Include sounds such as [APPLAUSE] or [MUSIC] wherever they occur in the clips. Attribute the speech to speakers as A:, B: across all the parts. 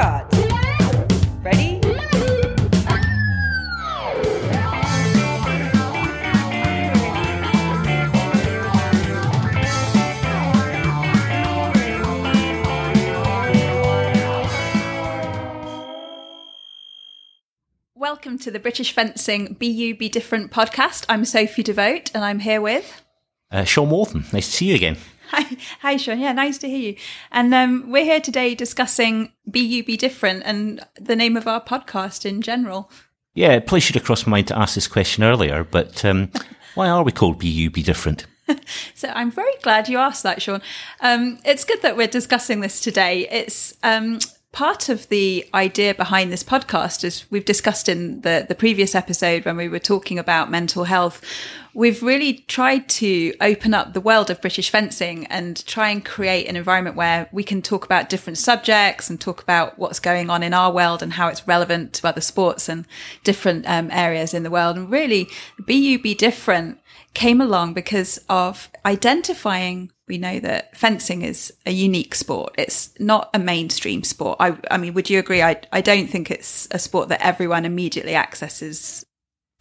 A: got. Ready?
B: Welcome to the British Fencing Be You Be Different podcast. I'm Sophie Devote and I'm here with.
C: Uh, Sean Walton, nice to see you again.
B: Hi, hi, Sean. Yeah, nice to hear you. And um, we're here today discussing Be You Be Different and the name of our podcast in general.
C: Yeah, it probably should have crossed my mind to ask this question earlier, but um, [LAUGHS] why are we called Be You Be Different? [LAUGHS]
B: So I'm very glad you asked that, Sean. Um, it's good that we're discussing this today. It's um, part of the idea behind this podcast, as we've discussed in the, the previous episode when we were talking about mental health. We've really tried to open up the world of British fencing and try and create an environment where we can talk about different subjects and talk about what's going on in our world and how it's relevant to other sports and different um, areas in the world. And really, You Be Different came along because of identifying we know that fencing is a unique sport. It's not a mainstream sport. I, I mean, would you agree? I, I don't think it's a sport that everyone immediately accesses.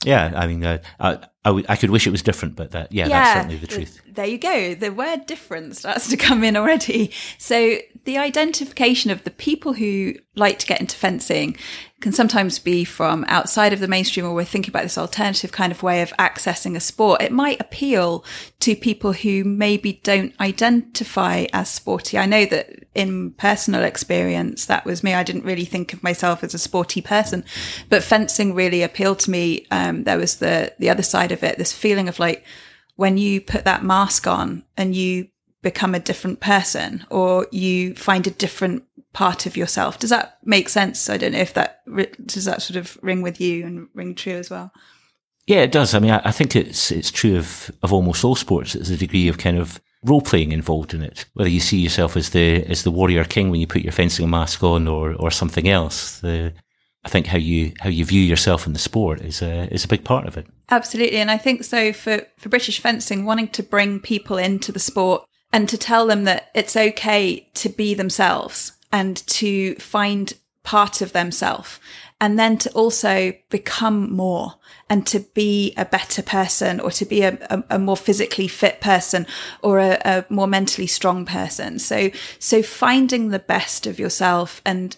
C: Yeah, I mean, uh, I, I, w- I could wish it was different, but that, yeah, that's certainly the truth.
B: There you go. The word different starts to come in already. So the identification of the people who like to get into fencing can sometimes be from outside of the mainstream or we're thinking about this alternative kind of way of accessing a sport. It might appeal to people who maybe don't identify as sporty. I know that in personal experience, that was me. I didn't really think of myself as a sporty person, but fencing really appealed to me. Um, there was the, the other side of it, this feeling of like, when you put that mask on and you become a different person or you find a different part of yourself. Does that make sense? I don't know if that does that sort of ring with you and ring true as well.
C: Yeah, it does. I mean, I, I think it's it's true of of almost all sports. There's a degree of kind of role playing involved in it. Whether you see yourself as the as the warrior king when you put your fencing mask on, or or something else. The I think how you how you view yourself in the sport is a is a big part of it.
B: Absolutely, and I think so for for British fencing, wanting to bring people into the sport and to tell them that it's okay to be themselves and to find part of themselves and then to also become more and to be a better person or to be a, a, a more physically fit person or a, a, more mentally strong person. So, so finding the best of yourself and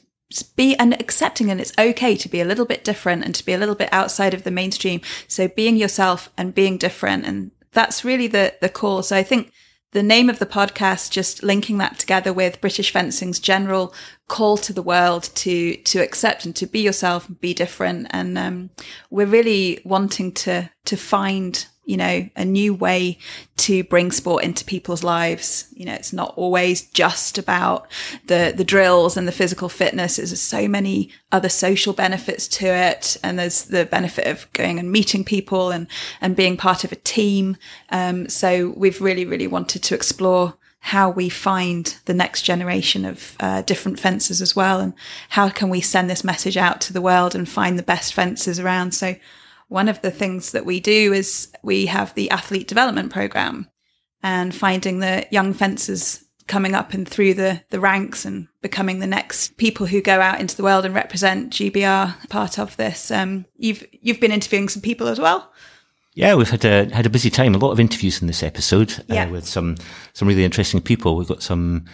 B: be and accepting and it's okay to be a little bit different and to be a little bit outside of the mainstream. So being yourself and being different. And that's really the, the call. So I think the name of the podcast, just linking that together with British fencing's general call to the world to to accept and to be yourself and be different. And um, we're really wanting to to find you know, a new way to bring sport into people's lives. You know, it's not always just about the, the drills and the physical fitness. There's so many other social benefits to it. And there's the benefit of going and meeting people and, and being part of a team. Um, so we've really, really wanted to explore how we find the next generation of uh, different fencers as well and how can we send this message out to the world and find the best fencers around so one of the things that we do is we have the athlete development program and finding the young fencers coming up and through the, the ranks and becoming the next people who go out into the world and represent GBR part of this. Um, you've, you've been interviewing some people as well.
C: Yeah, we've had a had a busy time. A lot of interviews in this episode uh,
B: yeah.
C: with some some really interesting people. We've got some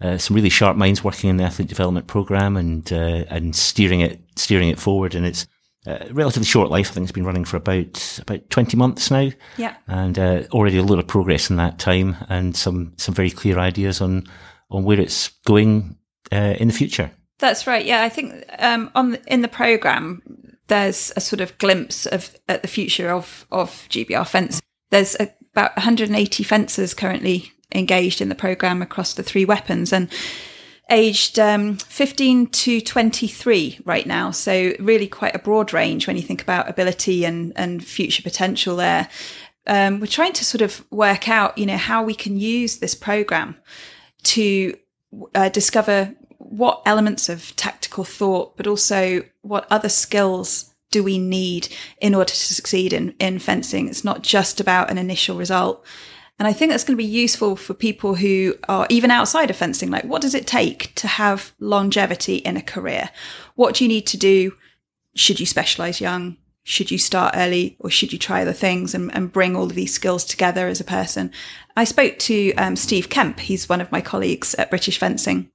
C: uh, some really sharp minds working in the athlete development program and uh, and steering it steering it forward. And it's uh, relatively short life. I think it's been running for about about twenty months now.
B: Yeah,
C: and uh, already a lot of progress in that time, and some some very clear ideas on on where it's going uh, in the future.
B: That's right. Yeah, I think um, on the, in the program there's a sort of glimpse of at the future of of GBR fence. There's a, about 180 fencers currently engaged in the program across the three weapons, and aged um, 15 to 23 right now. So really quite a broad range when you think about ability and, and future potential there. Um, we're trying to sort of work out, you know, how we can use this program to uh, discover what elements of tactical thought, but also what other skills do we need in order to succeed in, in fencing. It's not just about an initial result. And I think that's going to be useful for people who are even outside of fencing. Like, what does it take to have longevity in a career? What do you need to do? Should you specialize young? Should you start early or should you try other things and, and bring all of these skills together as a person? I spoke to um, Steve Kemp. He's one of my colleagues at British Fencing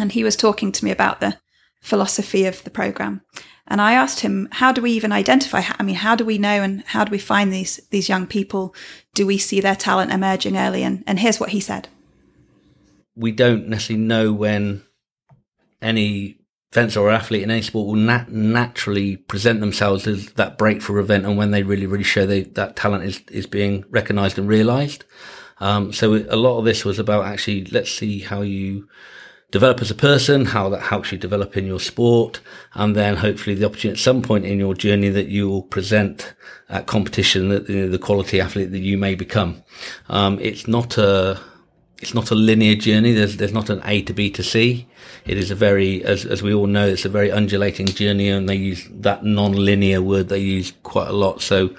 B: and he was talking to me about the philosophy of the program. And I asked him, how do we even identify? I mean, how do we know and how do we find these, these young people? Do we see their talent emerging early? And, and here's what he said.
D: We don't necessarily know when any fencer or athlete in any sport will nat- naturally present themselves as that breakthrough event and when they really, really show they, that talent is, is being recognized and realized. Um, so a lot of this was about actually, let's see how you develop as a person, how that helps you develop in your sport, and then hopefully the opportunity at some point in your journey that you will present at competition that you know, the quality athlete that you may become. Um, it's not a it's not a linear journey. There's there's not an A to B to C. It is a very, as as we all know, it's a very undulating journey, and they use that non-linear word they use quite a lot. So,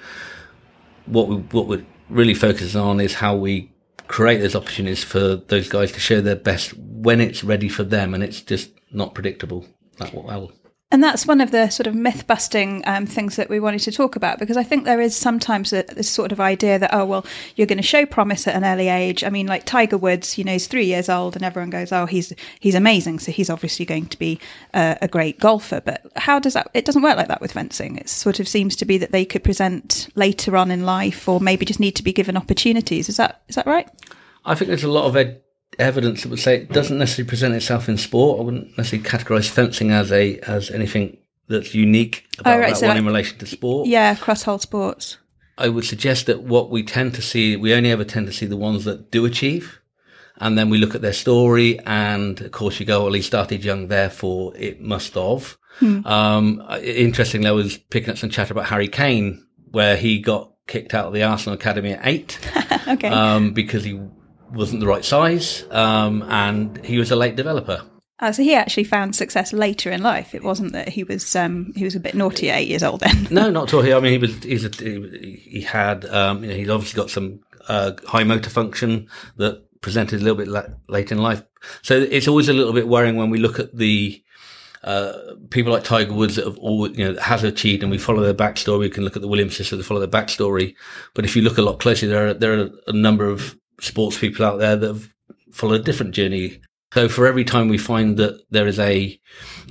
D: what we what we're really focusing on is how we create those opportunities for those guys to show their best when it's ready for them and it's just not predictable that well.
B: And that's one of the sort of myth busting um, things that we wanted to talk about because I think there is sometimes a, this sort of idea that, oh, well, you're going to show promise at an early age. I mean, like Tiger Woods, you know, he's three years old and everyone goes, oh, he's, he's amazing. So he's obviously going to be uh, a great golfer. But how does that, it doesn't work like that with fencing. It sort of seems to be that they could present later on in life or maybe just need to be given opportunities. Is that, is that right?
D: I think there's a lot of ed- evidence that would say it doesn't necessarily present itself in sport. I wouldn't necessarily categorise fencing as a as anything that's unique about
B: Oh, right,
D: that
B: so
D: one
B: like-
D: in relation to sport.
B: Yeah, cross hold sports.
D: I would suggest that what we tend to see, we only ever tend to see the ones that do achieve. And then we look at their story and of course you go, well, he started young, therefore it must have. Um, interestingly, I was picking up some chat about Harry Kane, where he got kicked out of the Arsenal Academy at eight, [LAUGHS]
B: Okay.
D: um, because he wasn't the right size. Um, and he was a late developer.
B: Uh, so he actually found success later in life. It wasn't that he was um, he was a bit naughty at eight years old then.
D: No, not at all. He- I mean, he was, he's a, he, he had, um, you know, he's obviously got some, uh, high motor function that presented a little bit la- late in life. So it's always a little bit worrying when we look at the, uh, people like Tiger Woods that have always, you know, has achieved and we follow their backstory. We can look at the Williams sisters that follow their backstory. But if you look a lot closer, there are, there are a number of sports people out there that have followed a different journey. So for every time we find that there is a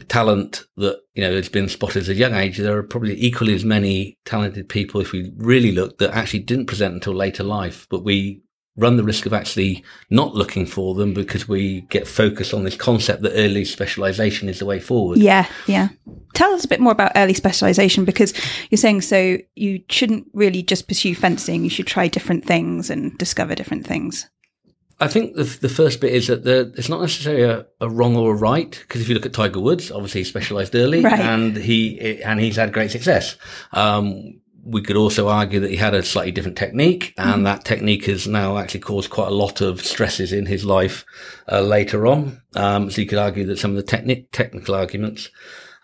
D: talent that, you know, has been spotted at a young age, there are probably equally as many talented people, if we really look, that actually didn't present until later life, but we run the risk of actually not looking for them because we get focused on this concept that early specialization is the way forward.
B: Yeah, yeah. Tell us a bit more about early specialization because you're saying so you shouldn't really just pursue fencing. You should try different things and discover different things.
D: I think the, the first bit is that the, it's not necessarily a, a wrong or a right because if you look at Tiger Woods, obviously he specialised early
B: Right.
D: and he and he's had great success. Um, we could also argue that he had a slightly different technique, and that technique has now actually caused quite a lot of stresses in his life uh, later on. Um, so you could argue that some of the techni- technical arguments.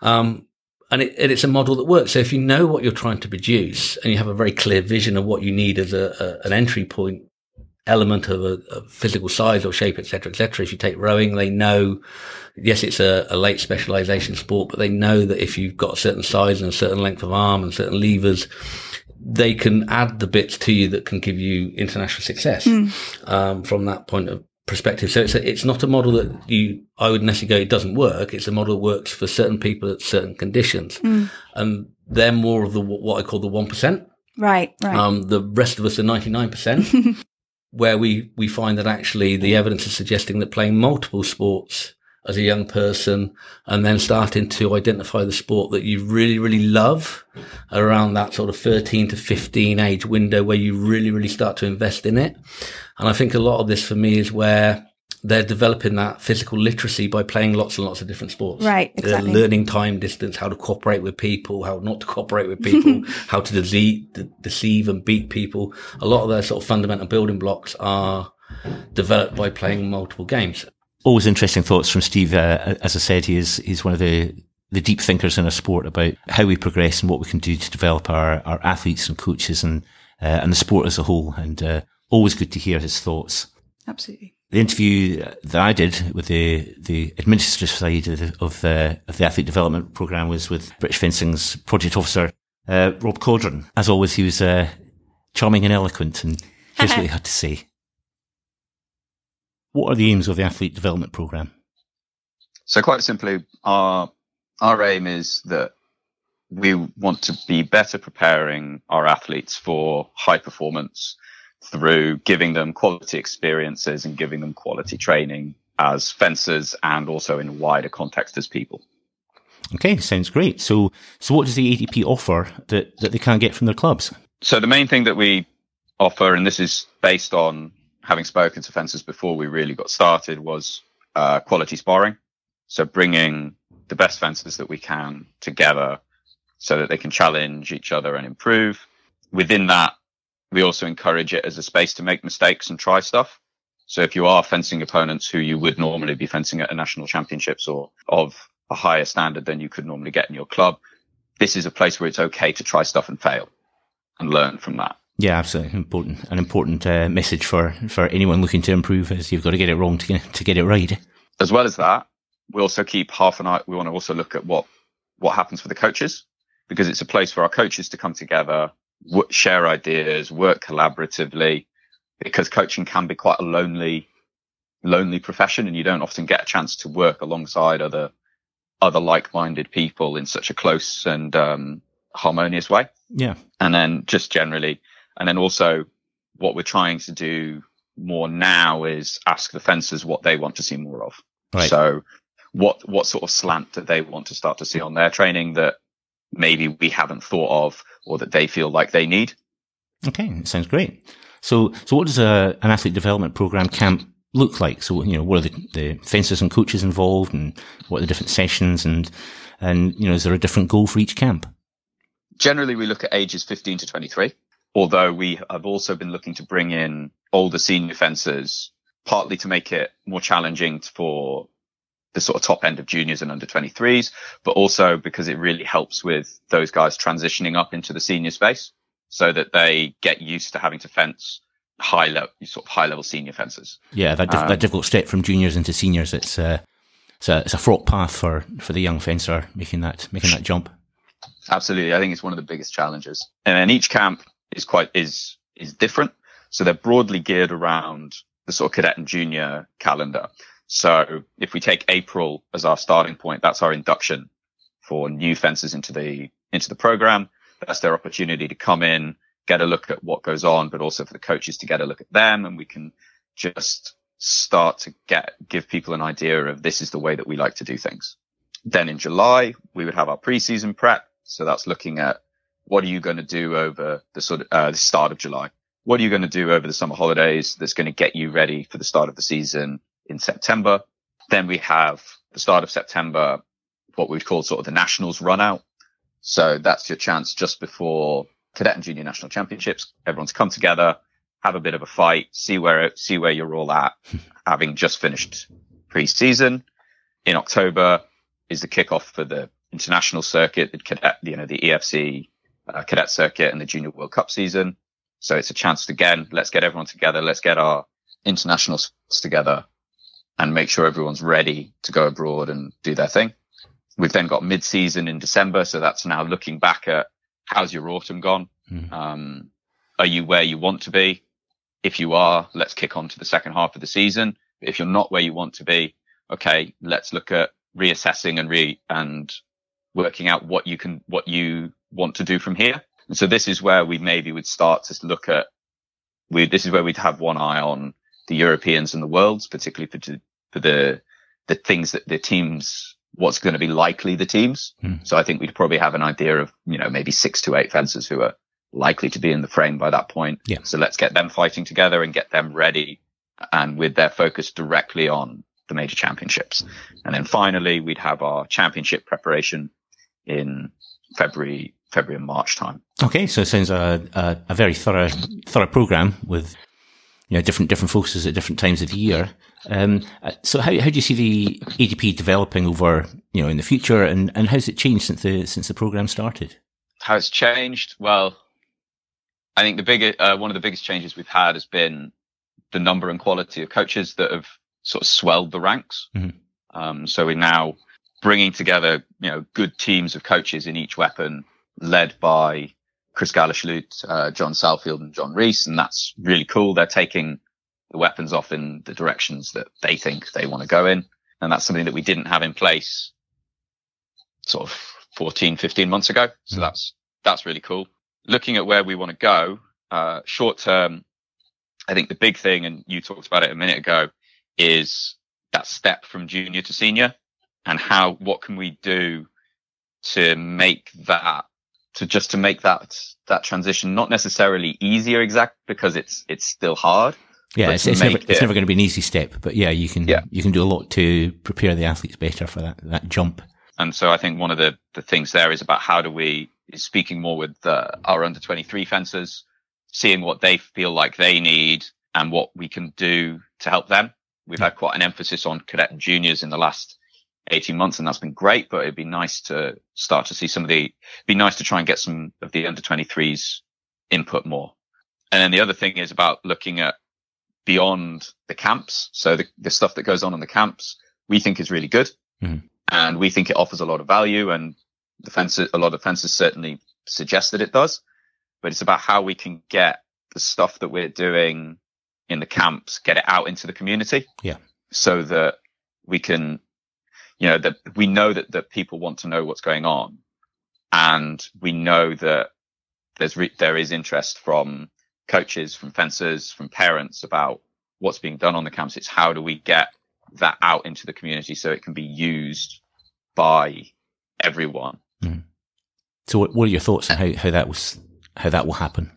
D: Um, and, it, and it's a model that works. So if you know what you're trying to produce and you have a very clear vision of what you need as a, a an entry point element of a, a physical size or shape, etc., etc. If you take rowing, they know, yes, it's a, a late specialization sport, but they know that if you've got a certain size and a certain length of arm and certain levers, they can add the bits to you that can give you international success um, from that point of perspective. So it's a, it's not a model that you I would necessarily go it doesn't work. It's a model that works for certain people at certain conditions, and they're more of the what I call the one percent.
B: Right, right.
D: Um, the rest of us are 99%, [LAUGHS] where we, we find that actually the evidence is suggesting that playing multiple sports as a young person and then starting to identify the sport that you really, really love around that sort of 13 to 15 age window where you really, really start to invest in it. And I think a lot of this for me is where they're developing that physical literacy by playing lots and lots of different sports.
B: Right,
D: They're
B: exactly.
D: learning time, distance, how to cooperate with people, how not to cooperate with people, [LAUGHS] how to deceive, de- deceive and beat people. A lot of their sort of fundamental building blocks are developed by playing multiple games.
C: Always interesting thoughts from Steve. Uh, as I said, he is he's one of the the deep thinkers in our sport about how we progress and what we can do to develop our, our athletes and coaches and uh, and the sport as a whole. And uh, always good to hear his thoughts.
B: Absolutely.
C: The interview that I did with the, the administrative side of the, of of the athlete development program was with British Fencing's project officer, uh, Rob Caudron. As always, he was, uh, charming and eloquent and here's what he had to say. What are the aims of the athlete development program?
E: So quite simply, our our aim is that we want to be better preparing our athletes for high performance through giving them quality experiences and giving them quality training as fencers and also in wider context as people.
C: Okay, sounds great. So, so what does the ADP offer that, that they can't get from their clubs?
E: So the main thing that we offer, and this is based on having spoken to fencers before we really got started, was uh, quality sparring. So bringing the best fencers that we can together so that they can challenge each other and improve. Within that, we also encourage it as a space to make mistakes and try stuff. So if you are fencing opponents who you would normally be fencing at a national championships or of a higher standard than you could normally get in your club, this is a place where it's okay to try stuff and fail and learn from that.
C: Yeah, absolutely important. An important uh, message for, for anyone looking to improve is you've got to get it wrong to get, to get it right.
E: As well as that, we also keep half an eye. We want to also look at what, what happens for the coaches because it's a place for our coaches to come together, w- share ideas, work collaboratively because coaching can be quite a lonely, lonely profession and you don't often get a chance to work alongside other, other like-minded people in such a close and, um, harmonious way.
C: Yeah.
E: And then just generally, and then also what we're trying to do more now is ask the fencers what they want to see more of.
C: Right.
E: So what, what sort of slant do they want to start to see on their training that maybe we haven't thought of or that they feel like they need?
C: Okay, sounds great. So, so what does a, an athlete development program camp look like? So, you know, what are the, the fencers and coaches involved and what are the different sessions and, and, you know, is there a different goal for each camp?
E: Generally, we look at ages 15 to 23, although we have also been looking to bring in older senior fencers, partly to make it more challenging for the sort of top end of juniors and under 23s, but also because it really helps with those guys transitioning up into the senior space so that they get used to having to fence high level, sort of high level senior fences.
C: Yeah, that,
E: Um,
C: that difficult step from juniors into seniors. It's, uh, it's a, it's a fraught path for, for the young fencer making that, making that jump.
E: Absolutely. I think it's one of the biggest challenges. And then each camp is quite, is, is different. So they're broadly geared around the sort of cadet and junior calendar. So if we take April as our starting point, that's our induction for new fencers into the, into the program. That's their opportunity to come in, get a look at what goes on, but also for the coaches to get a look at them and we can just start to get, give people an idea of this is the way that we like to do things. Then in July, we would have our preseason prep. So that's looking at what are you going to do over the sort of, uh, the start of July? What are you going to do over the summer holidays that's going to get you ready for the start of the season in September? Then we have the start of September, what we'd call sort of the nationals run out. So that's your chance just before cadet and junior national championships. Everyone's come together, have a bit of a fight, see where, see where you're all at, [LAUGHS] having just finished pre-season. In October is the kickoff for the international circuit, the cadet, you know, the EFC uh, cadet circuit and the junior world cup season. So it's a chance to again, let's get everyone together. Let's get our international spots together and make sure everyone's ready to go abroad and do their thing. We've then got mid season in December. So that's now looking back at how's your autumn gone?
C: Mhm.
E: Um, are you where you want to be? If you are, let's kick on to the second half of the season. If you're not where you want to be, okay, let's look at reassessing and re and working out what you can, what you want to do from here. And so this is where we maybe would start to look at, we, this is where we'd have one eye on the Europeans and the worlds, particularly for, for the, the things that the teams, what's going to be likely the teams.
C: Hmm.
E: So I think we'd probably have an idea of, you know, maybe six to eight fencers who are likely to be in the frame by that point.
C: Yeah.
E: So let's get them fighting together and get them ready and with their focus directly on the major championships. And then finally, we'd have our championship preparation in February, February and March time.
C: Okay, so it sounds a, a, a very thorough thorough program with you know different different focuses at different times of the year. Um, uh, so how how do you see the ADP developing over you know in the future, and, and how's it changed since the since the program started?
E: How it's changed? Well, I think the bigger, uh, one of the biggest changes we've had has been the number and quality of coaches that have sort of swelled the ranks.
C: Mhm.
E: Um, so we're now bringing together, you know, good teams of coaches in each weapon led by Chris Galashlut, uh, John Salfield and John Reese. And that's really cool. They're taking the weapons off in the directions that they think they want to go in. And that's something that we didn't have in place sort of 14, 15 months ago. So
C: Mhm.
E: that's, that's really cool. Looking at where we want to go, uh, short term, I think the big thing, and you talked about it a minute ago, is that step from junior to senior and how, what can we do to make that, to just to make that, that transition not necessarily easier exact because it's, it's still hard.
C: Yeah, it's, it's never
E: make
C: it's never going to be an easy step, but yeah, you can
E: Yeah.
C: you can do a lot to prepare the athletes better for that that jump.
E: And so I think one of the, the things there is about how do we, is speaking more with uh, our under 23 fencers, seeing what they feel like they need and what we can do to help them. We've had quite an emphasis on cadet and juniors in the last 18 months and that's been great, but it'd be nice to start to see some of the, be nice to try and get some of the under 23s input more. And then the other thing is about looking at beyond the camps. So the, the stuff that goes on in the camps we think is really good mm-hmm. and we think it offers a lot of value and the fences, a lot of fences certainly suggest that it does, but it's about how we can get the stuff that we're doing in the camps, get it out into the community.
C: Yeah.
E: So that we can, you know, that we know that, that people want to know what's going on and we know that there's, re- there is interest from coaches, from fencers, from parents about what's being done on the camps. It's how do we get that out into the community so it can be used by everyone.
C: So, what, what are your thoughts on how, how that was how that will happen?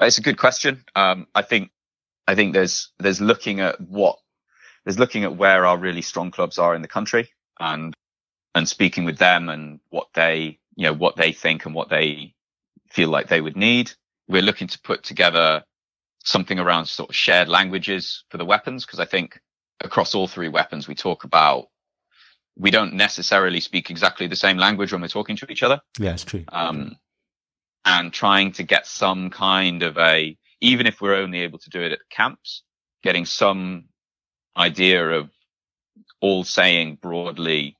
E: It's a good question. Um, I think, I think there's, there's looking at what, there's looking at where our really strong clubs are in the country and, and speaking with them and what they, you know, what they think and what they feel like they would need. We're looking to put together something around sort of shared languages for the weapons. Cause I think across all three weapons, we talk about, we don't necessarily speak exactly the same language when we're talking to each other
C: Yeah, it's true.
E: um, and trying to get some kind of a, even if we're only able to do it at camps, getting some idea of all saying broadly,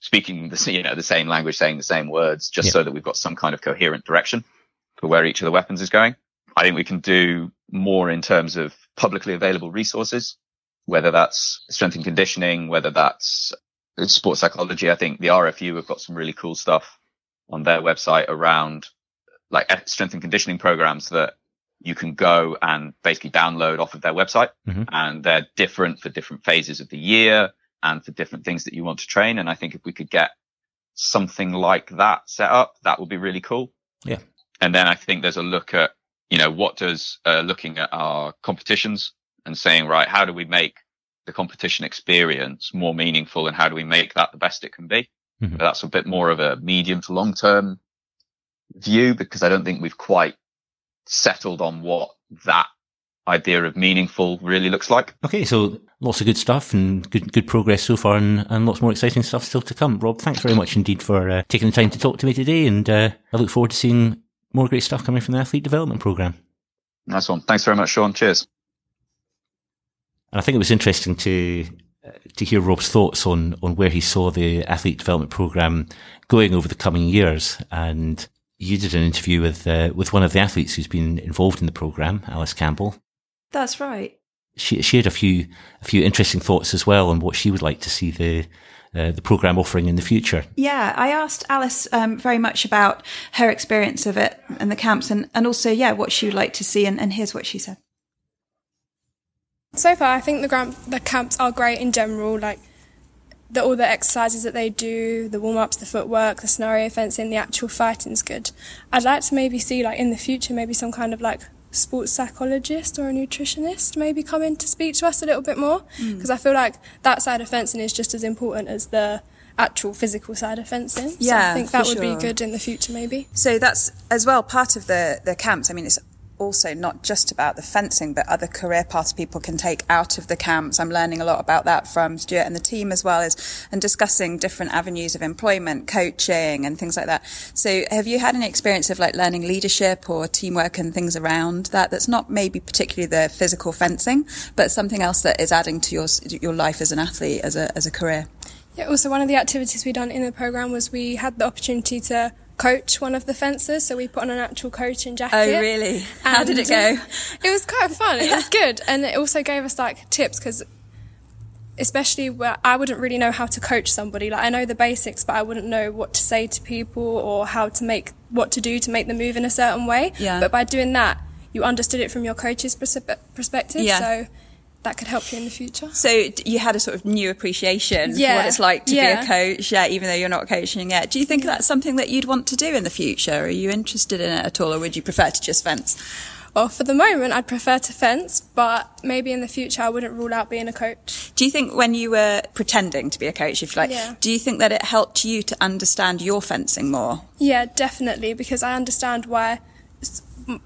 E: speaking the, you know, the same language, saying the same words, just
C: Yeah.
E: so that we've got some kind of coherent direction for where each of the weapons is going. I think we can do more in terms of publicly available resources, whether that's strength and conditioning, whether that's sports psychology. I think the RFU have got some really cool stuff on their website around like strength and conditioning programs that you can go and basically download off of their website
C: Mhm.
E: and they're different for different phases of the year and for different things that you want to train. And I think if we could get something like that set up, that would be really cool.
C: Yeah.
E: And then I think there's a look at, you know, what does, uh, looking at our competitions and saying, right, how do we make the competition experience more meaningful and how do we make that the best it can be?
C: Mhm.
E: That's a bit more of a medium to long term view because I don't think we've quite settled on what that idea of meaningful really looks like.
C: Okay, so lots of good stuff and good good progress so far, and, and lots more exciting stuff still to come. Rob, thanks very much indeed for uh, taking the time to talk to me today, and uh, I look forward to seeing more great stuff coming from the athlete development program.
E: Nice one. Thanks very much, Sean. Cheers.
C: And I think it was interesting to uh, to hear Rob's thoughts on on where he saw the athlete development program going over the coming years. And you did an interview with uh, with one of the athletes who's been involved in the program, Alice Campbell.
B: That's right.
C: She she had a few a few interesting thoughts as well on what she would like to see the uh, the program offering in the future.
B: Yeah, I asked Alice um, very much about her experience of it and the camps, and, and also, yeah, what she would like to see. And, and here's what she said.
F: So far, I think the gram- the camps are great in general. Like the, all the exercises that they do, the warm ups, the footwork, the scenario fencing, the actual fighting's good. I'd like to maybe see like in the future maybe some kind of like sports psychologist or a nutritionist maybe come in to speak to us a little bit more mm. because I feel like that side of fencing is just as important as the actual physical side of fencing. So
B: Yeah,
F: I think that would
B: sure.
F: be good in the future maybe.
B: So that's as well part of the the camps. I mean, it's also not just about the fencing, but other career paths people can take out of the camps. I'm learning a lot about that from Stuart and the team as well as, and discussing different avenues of employment, coaching and things like that. So have you had any experience of like learning leadership or teamwork and things around that? That's not maybe particularly the physical fencing, but something else that is adding to your, your life as an athlete, as a, as a career.
F: Yeah, also one of the activities we done in the program was we had the opportunity to coach one of the fencers, so we put on an actual coaching jacket.
B: Oh, really? How did it go?
F: Uh, it was quite fun. It was good, and it also gave us like tips because, especially where I wouldn't really know how to coach somebody. Like I know the basics, but I wouldn't know what to say to people or how to make what to do to make them move in a certain way.
B: Yeah.
F: But by doing that, you understood it from your coach's perspe- perspective.
B: Yeah.
F: So that could help you in the future.
B: So you had a sort of new appreciation for what it's like to
F: Yeah.
B: be a coach, yeah, even though you're not coaching yet. Do you think that's something that you'd want to do in the future? Are you interested in it at all, or would you prefer to just fence?
F: Well, for the moment, I'd prefer to fence, but maybe in the future, I wouldn't rule out being a coach.
B: Do you think when you were pretending to be a coach, if you like,
F: Yeah.
B: do you think that it helped you to understand your fencing more?
F: Yeah, definitely, because I understand why,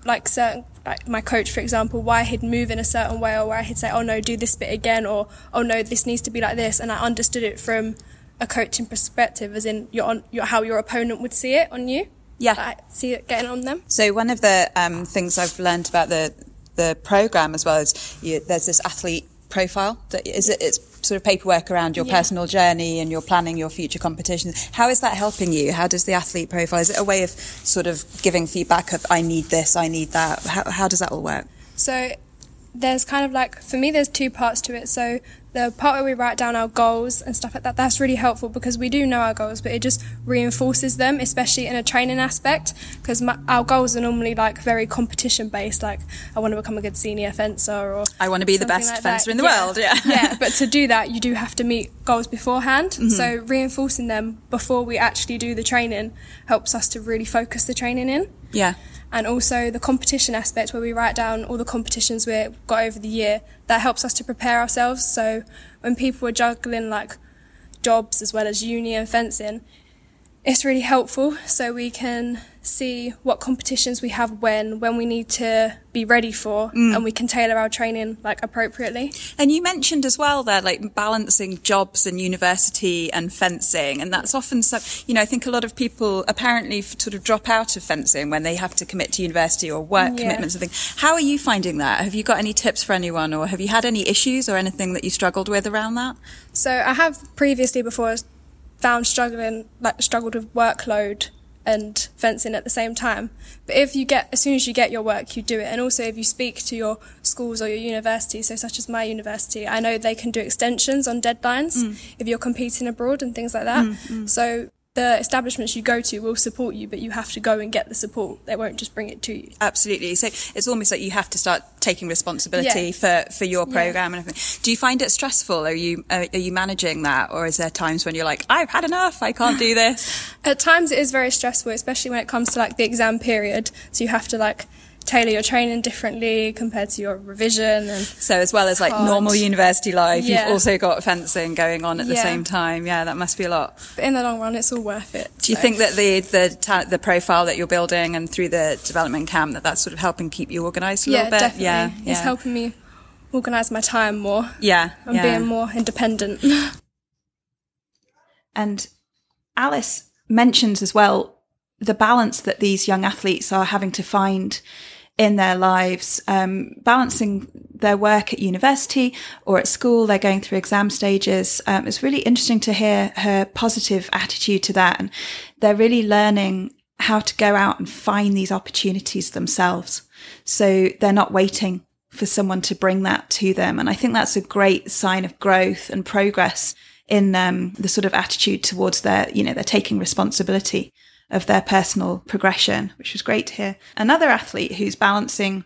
F: like certain, like my coach, for example, why he'd move in a certain way, or why he'd say, "Oh no, do this bit again," or "Oh no, this needs to be like this," and I understood it from a coaching perspective, as in your on your how your opponent would see it on you.
B: Yeah.
F: Like, see it getting on them.
B: So one of the um, things I've learned about the the program as well is you, there's this athlete profile that is it, it's sort of paperwork around your
F: Yeah.
B: personal journey and you're planning your future competitions. How is that helping you? How does the athlete profile? Is it a way of sort of giving feedback of I need this, I need that? How, how does that all work?
F: So there's kind of like for me there's two parts to it. So the part where we write down our goals and stuff like that, that's really helpful because we do know our goals, but it just reinforces them, especially in a training aspect. Because our goals are normally like very competition based, like I want to become a good senior fencer, or
B: I want to be the best
F: like
B: fencer
F: that.
B: in the world. Yeah.
F: yeah. [LAUGHS] But to do that, you do have to meet goals beforehand. Mm-hmm. So reinforcing them before we actually do the training helps us to really focus the training in
B: yeah.
F: and also the competition aspect where we write down all the competitions we've got over the year that helps us to prepare ourselves so when people are juggling like jobs as well as uni and fencing it's really helpful so we can see what competitions we have when when we need to be ready for mm. and we can tailor our training like appropriately
B: And you mentioned as well there, like balancing jobs and university and fencing. And that's often so, you know, I think a lot of people apparently sort of drop out of fencing when they have to commit to university or work
F: Yeah.
B: commitments and things. How are you finding that? Have you got any tips for anyone or have you had any issues or anything that you struggled with around that?
F: So I have previously before found struggling like struggled with workload and fencing at the same time. But if you get as soon as you get your work, you do it. And also if you speak to your schools or your university, so such as my university, I know they can do extensions on deadlines mm. if you're competing abroad and things like that. Mm, mm. So the establishments you go to will support you, but you have to go and get the support. They won't just bring it to you.
B: Absolutely. So it's almost like you have to start taking responsibility for, for your
F: Yeah.
B: program and everything. Do you find it stressful? Are you, are, are you managing that? Or is there times when you're like, I've had enough. I can't do [LAUGHS] this.
F: At times it is very stressful, especially when it comes to like the exam period. So you have to like tailor your training differently compared to your revision and
B: So as well as like
F: hard.
B: normal university life,
F: Yeah.
B: you've also got fencing going on at the
F: Yeah.
B: same time. Yeah, that must be a lot.
F: but in the long run it's all worth it.
B: Do you
F: So-
B: think that the the ta- the profile that you're building and through the development camp that that's sort of helping keep you organised a
F: Yeah,
B: little bit?
F: definitely.
B: Yeah,
F: It's
B: yeah.
F: helping me organise my time more
B: Yeah,
F: and
B: yeah.
F: being more independent. [LAUGHS]
B: And Alice mentions as well the balance that these young athletes are having to find in their lives, um, balancing their work at university or at school. They're going through exam stages. Um, it's really interesting to hear her positive attitude to that. And they're really learning how to go out and find these opportunities themselves. So they're not waiting for someone to bring that to them. And I think that's a great sign of growth and progress in um, the sort of attitude towards their, you know, they're taking responsibility of their personal progression, which was great to hear. Another athlete who's balancing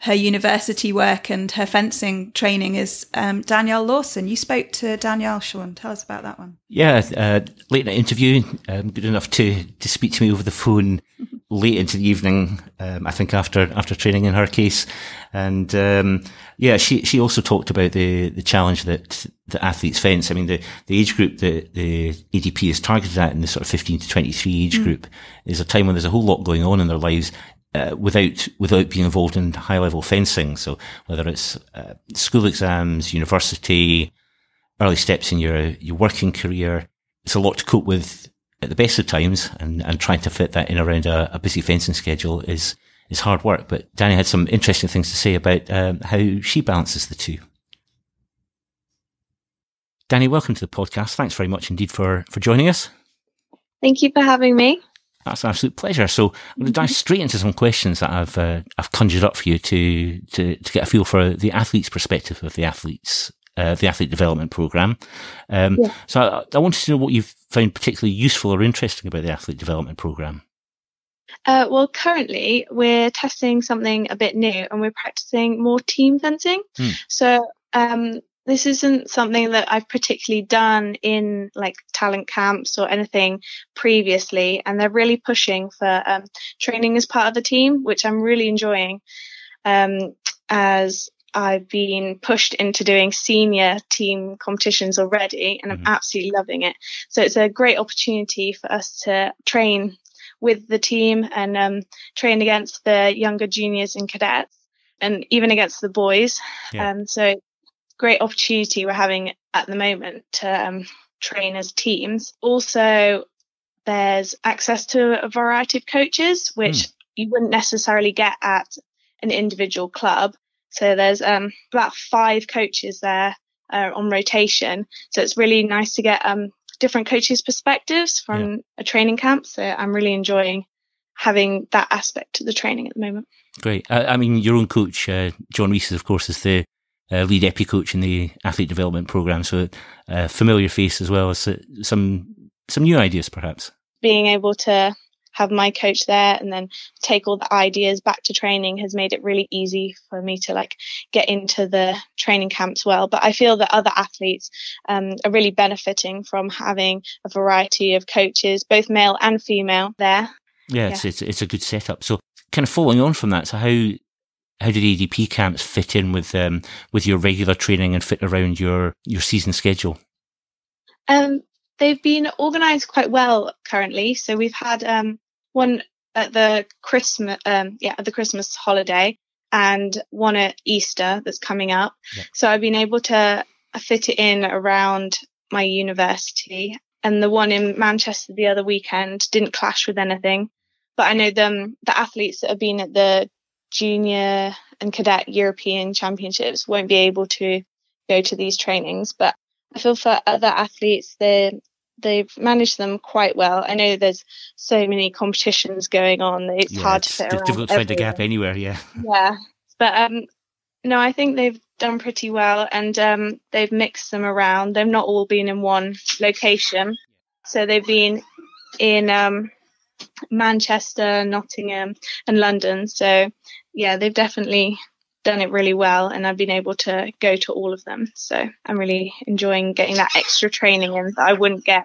B: her university work and her fencing training is um, Danielle Lawson. You spoke to Danielle, Sean. Tell us about that one.
C: Yeah, uh, late night interview, um, good enough to, to speak to me over the phone late into the evening. Um, I think after after training in her case, and um, yeah, she she also talked about the the challenge that the athletes fence. I mean, the the age group that the ADP is targeted at in the sort of fifteen to twenty three age group is a time when there's a whole lot going on in their lives. uh, without without being involved in high level fencing. So whether it's uh, school exams, university, early steps in your your working career, it's a lot to cope with at the best of times, and, and trying to fit that in around a, a busy fencing schedule is is hard work. But Danny had some interesting things to say about um, how she balances the two. Danny, welcome to the podcast. Thanks very much indeed for for joining us.
G: Thank you for having me.
C: That's an absolute pleasure. So I'm going to dive straight into some questions that I've uh, I've conjured up for you to, to to get a feel for the athlete's perspective of the athletes uh, the athlete development program. Um, yeah. So I, I, wanted to know what you've found particularly useful or interesting about the athlete development program.
G: Uh, well, currently we're testing something a bit new, and we're practicing more team fencing. Hmm. So um, this isn't something that I've particularly done in like talent camps or anything previously, and they're really pushing for um, training as part of the team, which I'm really enjoying. Um, as I've been pushed into doing senior team competitions already, and I'm mm-hmm. absolutely loving it. So it's a great opportunity for us to train with the team and um, train against the younger juniors and cadets, and even against the boys. Yeah. Um, so great opportunity we're having at the moment to um, train as teams. Also, there's access to a variety of coaches, which mm. you wouldn't necessarily get at an individual club. So there's um, about five coaches there uh, on rotation. So it's really nice to get um, different coaches' perspectives from yeah. a training camp. So I'm really enjoying having that aspect to the training at the moment.
C: Great. I, I mean, your own coach, uh, John Reese, of course, is the uh, lead épée coach in the athlete development program. So uh, familiar face as well as some some new ideas, perhaps.
G: Being able to have my coach there and then take all the ideas back to training has made it really easy for me to like get into the training camps well. But I feel that other athletes um, are really benefiting from having a variety of coaches, both male and female, there.
C: Yeah, yeah. It's, it's it's a good setup. So kind of following on from that, so how how did ADP camps fit in with um, with your regular training and fit around your your season schedule?
G: Um, they've been organised quite well currently. So we've had um, one at the Christmas, um, yeah, at the Christmas holiday, and one at Easter that's coming up. Yeah. So I've been able to fit it in around my university. And the one in Manchester the other weekend didn't clash with anything. But I know them, the athletes that have been at the junior and cadet European championships won't be able to go to these trainings. But I feel for other athletes, they they've managed them quite well. I know there's so many competitions going on; it's yeah, hard
C: it's
G: to fit
C: it's difficult to find a gap anywhere. Yeah,
G: yeah, but um, no, I think they've done pretty well, and um, they've mixed them around. They've not all been in one location, so they've been in um Manchester, Nottingham, and London. So, yeah, they've definitely done it really well, and I've been able to go to all of them. So, I'm really enjoying getting that extra training in that I wouldn't get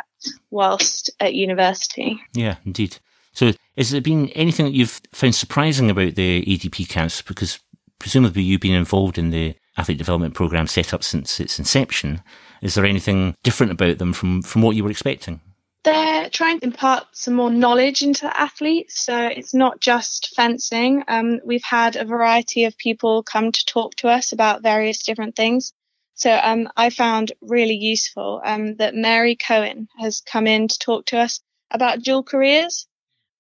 G: whilst at university.
C: Yeah, indeed. So, has there been anything that you've found surprising about the ADP camps? Because presumably you've been involved in the athlete development program set up since its inception. Is there anything different about them from, from what you were expecting?
G: They're trying to impart some more knowledge into athletes. So it's not just fencing. Um, we've had a variety of people come to talk to us about various different things. So um, I found really useful um, that Mary Cohen has come in to talk to us about dual careers.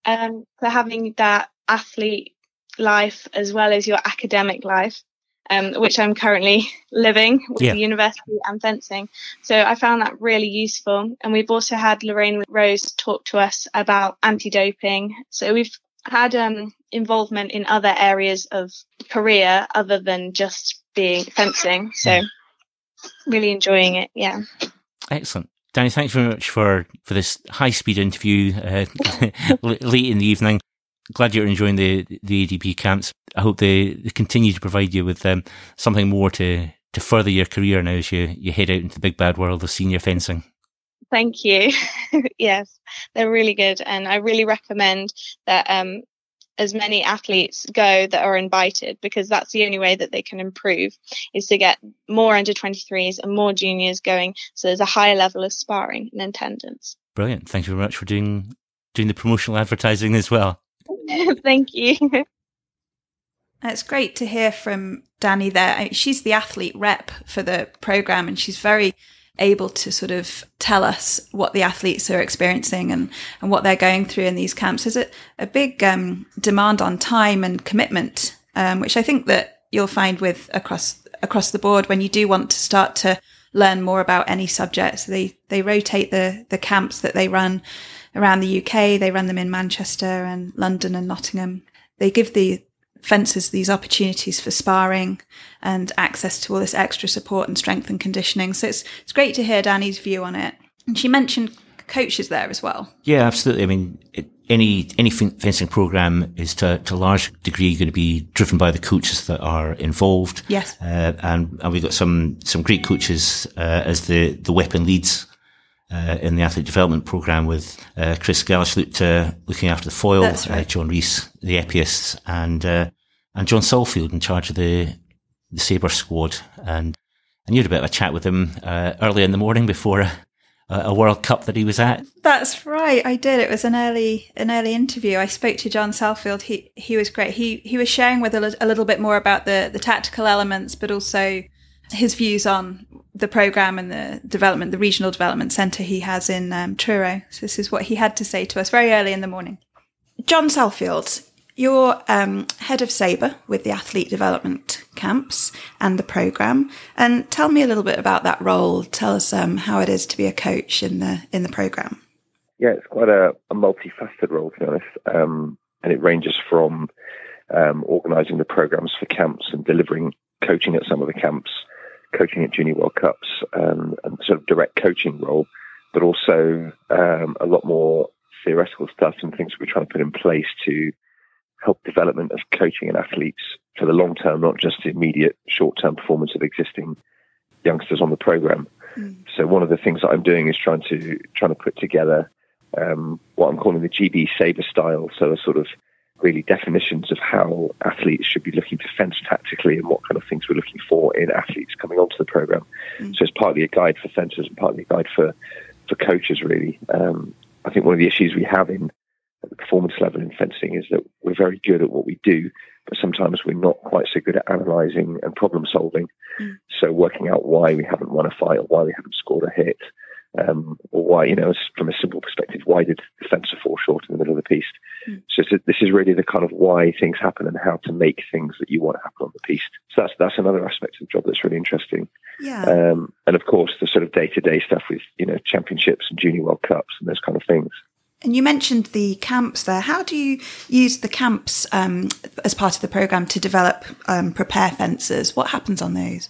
G: Um, for having that athlete life as well as your academic life um, which I'm currently living with yeah. the university and fencing. So I found that really useful. And we've also had Lorraine Rose talk to us about anti-doping. So we've had um, involvement in other areas of career other than just being fencing. So really enjoying it. Yeah.
C: Excellent. Danny, thanks very much for, for this high speed interview uh, [LAUGHS] late in the evening glad you're enjoying the the ADP camps. I hope they, they continue to provide you with um, something more to to further your career now as you you head out into the big bad world of senior fencing.
G: Thank you. [LAUGHS] yes, they're really good, and I really recommend that um, as many athletes go that are invited because that's the only way that they can improve is to get more under 23s and more juniors going so there's a higher level of sparring and attendance
C: brilliant thank you very much for doing doing the promotional advertising as well [LAUGHS]
G: Thank you.
B: It's great to hear from Danny there. She's the athlete rep for the program and she's very able to sort of tell us what the athletes are experiencing and, and what they're going through in these camps. There's a, a big um, demand on time and commitment, um, which I think that you'll find with across across the board when you do want to start to learn more about any subjects. They they rotate the the camps that they run around the UK. They run them in Manchester and London and Nottingham. They give the fencers these opportunities for sparring and access to all this extra support and strength and conditioning. So it's it's great to hear Danny's view on it. And she mentioned coaches there as well.
C: Yeah, absolutely. I mean, it, any any fencing program is to, to a large degree going to be driven by the coaches that are involved.
B: Yes,
C: uh, and and we've got some some great coaches uh, as the the weapon leads. Uh, in the athlete development program with uh, Chris Gallisloot uh, looking after the foil,
B: right.
C: Uh, John Rees, the épéeists, and uh, and John Salfield in charge of the the sabre squad. And and you had a bit of a chat with him uh, early in the morning before a World Cup that he was at.
B: That's right, I did. It was an early an early interview. I spoke to John Salfield. He he was great. He he was sharing with a, a little bit more about the the tactical elements, but also his views on the program and the development, the regional development centre he has in um, Truro. So this is what he had to say to us very early in the morning. John Salfield, you're um, head of Sabre with the athlete development camps and the program. And tell me a little bit about that role. Tell us um, how it is to be a coach in the in the program.
H: Yeah, it's quite a, a multifaceted role, to be honest. Um, and it ranges from um, organising the programs for camps and delivering coaching at some of the camps, coaching at Junior World Cups, um, and sort of direct coaching role, but also um, a lot more theoretical stuff and things we're trying to put in place to help development of coaching and athletes for the long term, not just the immediate short term performance of existing youngsters on the program. Mm. So one of the things that I'm doing is trying to trying to put together um, what I'm calling the GB Sabre style, so a sort of really definitions of how athletes should be looking to fence tactically and what kind of things we're looking for in athletes coming onto the program. Mm. So it's partly a guide for fencers and partly a guide for for coaches. Really, um, I think one of the issues we have in at the performance level in fencing is that we're very good at what we do, but sometimes we're not quite so good at analysing and problem solving. Mm. So working out why we haven't won a fight or why we haven't scored a hit, um, why, you know, from a simple perspective, why did the fencer fall short in the middle of the piste? Mm. So this is really the kind of why things happen and how to make things that you want to happen on the piste. So that's that's another aspect of the job that's really interesting.
B: Yeah.
H: Um, and of course, the sort of day to day stuff with you know championships and junior world cups and those kind of things.
B: And you mentioned the camps there. How do you use the camps um, as part of the program to develop um, prepare fencers? What happens on those?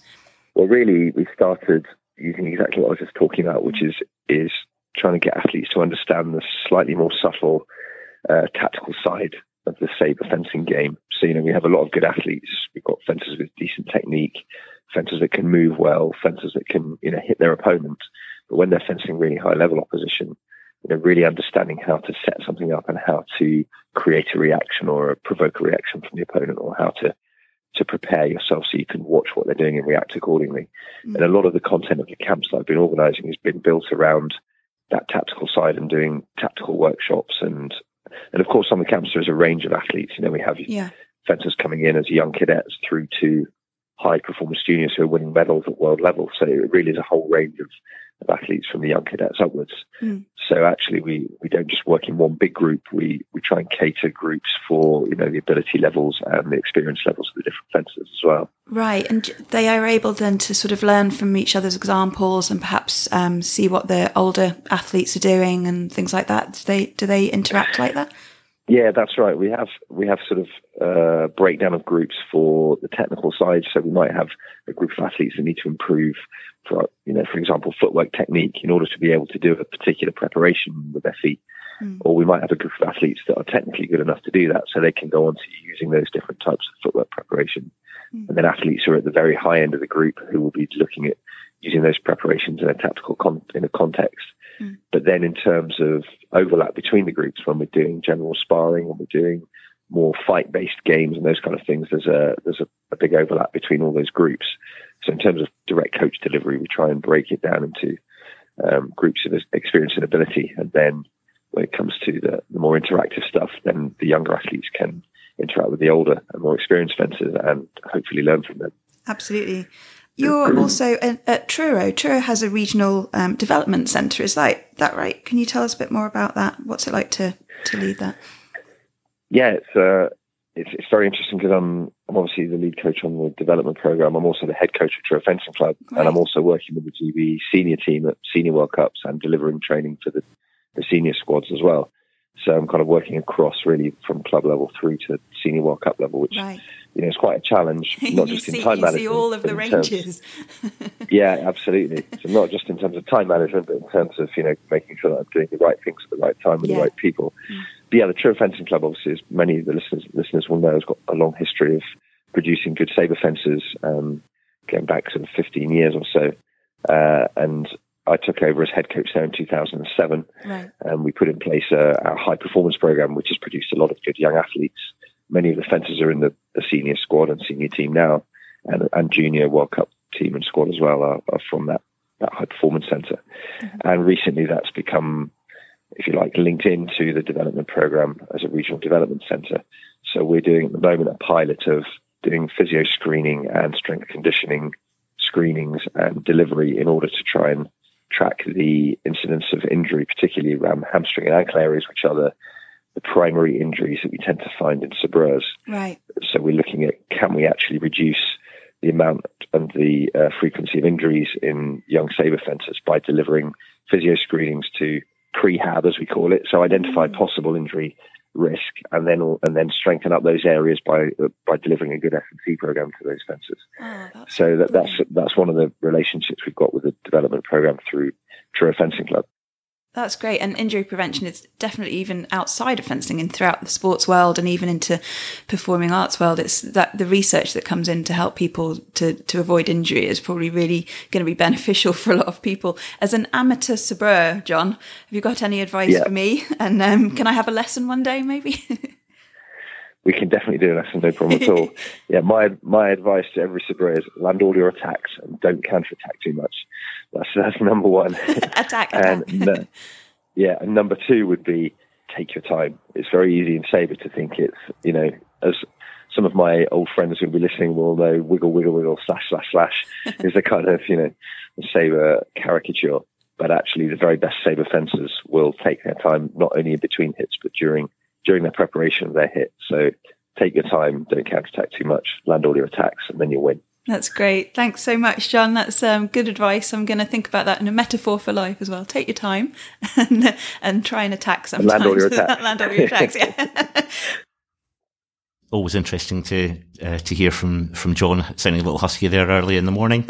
H: Well, really, we started using exactly what I was just talking about, which is is trying to get athletes to understand the slightly more subtle uh, tactical side of the saber fencing game. So, you know, we have a lot of good athletes. We've got fencers with decent technique, fencers that can move well, fencers that can, you know, hit their opponent. But when they're fencing really high level opposition, you know, really understanding how to set something up and how to create a reaction or provoke a reaction from the opponent or how to to prepare yourself so you can watch what they're doing and react accordingly. Mm. And a lot of the content of the camps that I've been organizing has been built around that tactical side and doing tactical workshops and and of course on the camps there's a range of athletes. You know, we have
B: yeah.
H: fencers coming in as young cadets through to high performance juniors who are winning medals at world level. So it really is a whole range of of athletes from the young cadets upwards. Mm. So actually, we, we don't just work in one big group. We we try and cater groups for you know the ability levels and the experience levels of the different fencers as well.
B: Right, and they are able then to sort of learn from each other's examples and perhaps um, see what the older athletes are doing and things like that. Do they do they interact like that?
H: Yeah, that's right. We have we have sort of uh, breakdown of groups for the technical side. So we might have a group of athletes that need to improve, for you know, for example, footwork technique in order to be able to do a particular preparation with their feet. Mm. Or we might have a group of athletes that are technically good enough to do that, so they can go on to using those different types of footwork preparation. Mm. And then athletes who are at the very high end of the group who will be looking at using those preparations in a tactical con- in a context. Mm. But then in terms of overlap between the groups, when we're doing general sparring, when we're doing more fight-based games and those kind of things, there's a there's a, a, big overlap between all those groups. So in terms of direct coach delivery, we try and break it down into um, groups of experience and ability, and then when it comes to the, the more interactive stuff, then the younger athletes can interact with the older and more experienced fencers and hopefully learn from them.
B: Absolutely. You're also at, at Truro. Truro has a regional um, development centre. Is that that right? Can you tell us a bit more about that? What's it like to to lead that?
H: Yeah, it's uh, it's, it's very interesting because I'm I'm obviously the lead coach on the development program. I'm also the head coach at Truro Fencing Club, right. and I'm also working with the GB senior team at Senior World Cups and delivering training for the the senior squads as well. So I'm kind of working across really from club level through to senior World Cup level, which right. You know is quite a challenge, [LAUGHS] not just
B: see,
H: in time
B: you
H: management.
B: See all of the ranges.
H: Terms, [LAUGHS] yeah, absolutely. So not just in terms of time management, but in terms of you know making sure that I'm doing the right things at the right time with yeah. the right people. Mm. But yeah, the Truro Fencing Club, obviously, as many of the listeners listeners will know, has got a long history of producing good saber fencers, um, going back sort of 15 years or so. Uh, and I took over as head coach there in 2007, right. and we put in place a, our high performance program, which has produced a lot of good young athletes. Many of the fencers are in the, the senior squad and senior team now, and, and junior World Cup team and squad as well are, are from that, that high performance center. Mm-hmm. And recently, that's become, if you like, linked into the development program as a regional development center. So we're doing at the moment a pilot of doing physio screening and strength conditioning screenings and delivery in order to try and track the incidence of injury, particularly around hamstring and ankle areas, which are the, the primary injuries that we tend to find in sabres.
B: Right.
H: So we're looking at can we actually reduce the amount and the uh, frequency of injuries in young saber fencers by delivering physio screenings to prehab, as we call it, so identify mm. possible injury risk and then and then strengthen up those areas by uh, by delivering a good S&C program to those fencers. Oh, so that, that's that's one of the relationships we've got with the development program through Truro Fencing Club.
B: That's great. And injury prevention is definitely even outside of fencing and throughout the sports world and even into performing arts world. It's that the research that comes in to help people to, to avoid injury is probably really going to be [LAUGHS] beneficial for a lot of people. As an amateur sabreur, John, have you got any advice yeah. for me? [LAUGHS] And um, can I have a lesson one day, maybe? [LAUGHS]
H: we can definitely do a lesson, no problem at all. yeah, my my advice to every sabreur is land all your attacks and don't counter attack too much. That's that's number one. [LAUGHS]
B: attack, [LAUGHS]
H: and attack. yeah, and number two would be take your time. It's very easy in saber to think it's you know as some of my old friends who'll be listening will know wiggle wiggle wiggle slash slash slash [LAUGHS] is a kind of you know saber caricature. But actually, the very best saber fencers will take their time not only in between hits but during during the preparation of their hit. So take your time, don't counterattack too much, land all your attacks, and then you win.
B: That's great. Thanks so much, John. That's um, good advice. I'm going to think about that in a metaphor for life as well. Take your time [LAUGHS] and, and try and attack sometimes.
H: land all your attacks. [LAUGHS]
B: land all your attacks, yeah. [LAUGHS]
C: Always interesting to uh, to hear from from John, sounding a little husky there early in the morning.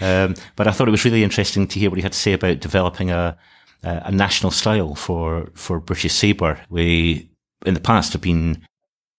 C: um, but I thought it was really interesting to hear what he had to say about developing a a national style for for British sabre. We in the past have been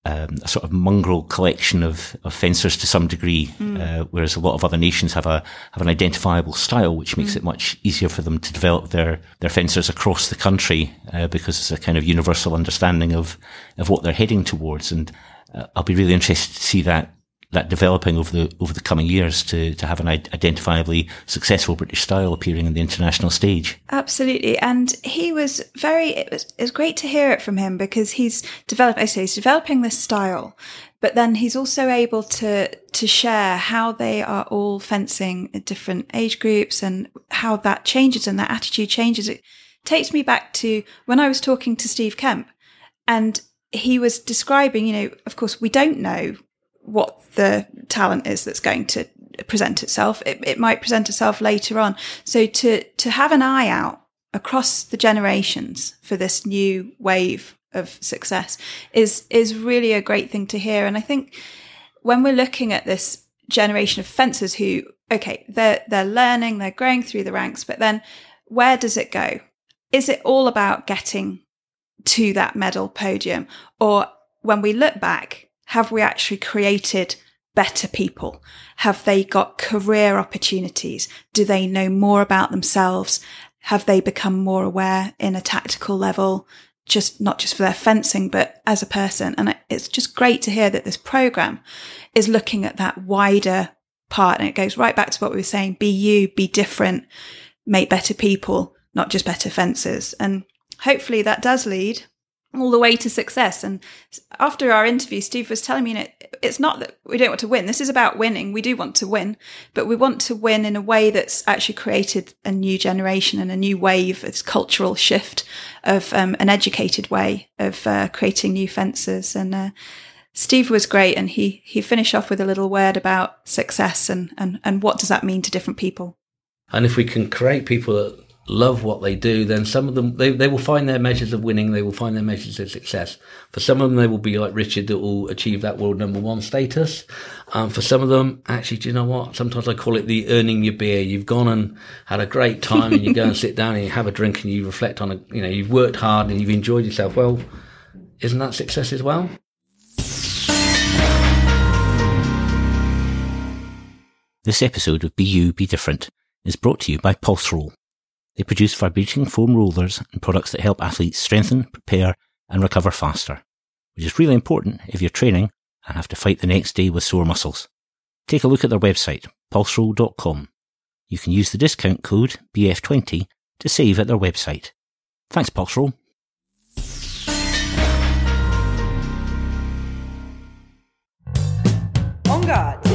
C: um, a sort of mongrel collection of, of fencers to some degree, mm. uh, whereas a lot of other nations have a have an identifiable style, which makes mm. it much easier for them to develop their their fencers across the country uh, because it's a kind of universal understanding of of what they're heading towards. And uh, I'll be really interested to see that that developing over the over the coming years to to have an identifiably successful British style appearing in the international stage.
B: Absolutely, and he was very. It was, it was great to hear it from him because he's developed. I say he's developing this style, but then he's also able to to share how they are all fencing at different age groups and how that changes and that attitude changes. It takes me back to when I was talking to Steve Kemp, and he was describing. You know, of course, we don't know what the talent is that's going to present itself. It, it might present itself later on. So to, to have an eye out across the generations for this new wave of success is, is really a great thing to hear. And I think when we're looking at this generation of fencers who, okay, they're, they're learning, they're growing through the ranks, but then where does it go? Is it all about getting to that medal podium? Or when we look back, have we actually created better people? Have they got career opportunities? Do they know more about themselves? Have they become more aware in a tactical level? Just not just for their fencing, but as a person. And it's just great to hear that this program is looking at that wider part. And it goes right back to what we were saying. Be you, be different, make better people, not just better fences. And hopefully that does lead all the way to success. And after our interview, Steve was telling me it, it's not that we don't want to win. This is about winning. We do want to win, but we want to win in a way that's actually created a new generation and a new wave, this cultural shift of um, an educated way of uh, creating new fences. And uh, Steve was great, and he he finished off with a little word about success and and and what does that mean to different people.
D: And if we can create people that love what they do, then some of them, they, they will find their measures of winning. They will find their measures of success. For some of them, they will be like Richard that will achieve that world number one status. Um, for some of them, actually, do you know what? Sometimes I call it the earning your beer. You've gone and had a great time and you go and [LAUGHS] sit down and you have a drink and you reflect on it. You know, you've worked hard and you've enjoyed yourself. Well, isn't that success as well?
C: This episode of Be You, Be Different is brought to you by Pulse they produce vibrating foam rollers and products that help athletes strengthen, prepare, and recover faster, which is really important if you're training and have to fight the next day with sore muscles. Take a look at their website, pulseroll.com. You can use the discount code BF20 to save at their website. Thanks, Pulseroll.
A: On guard.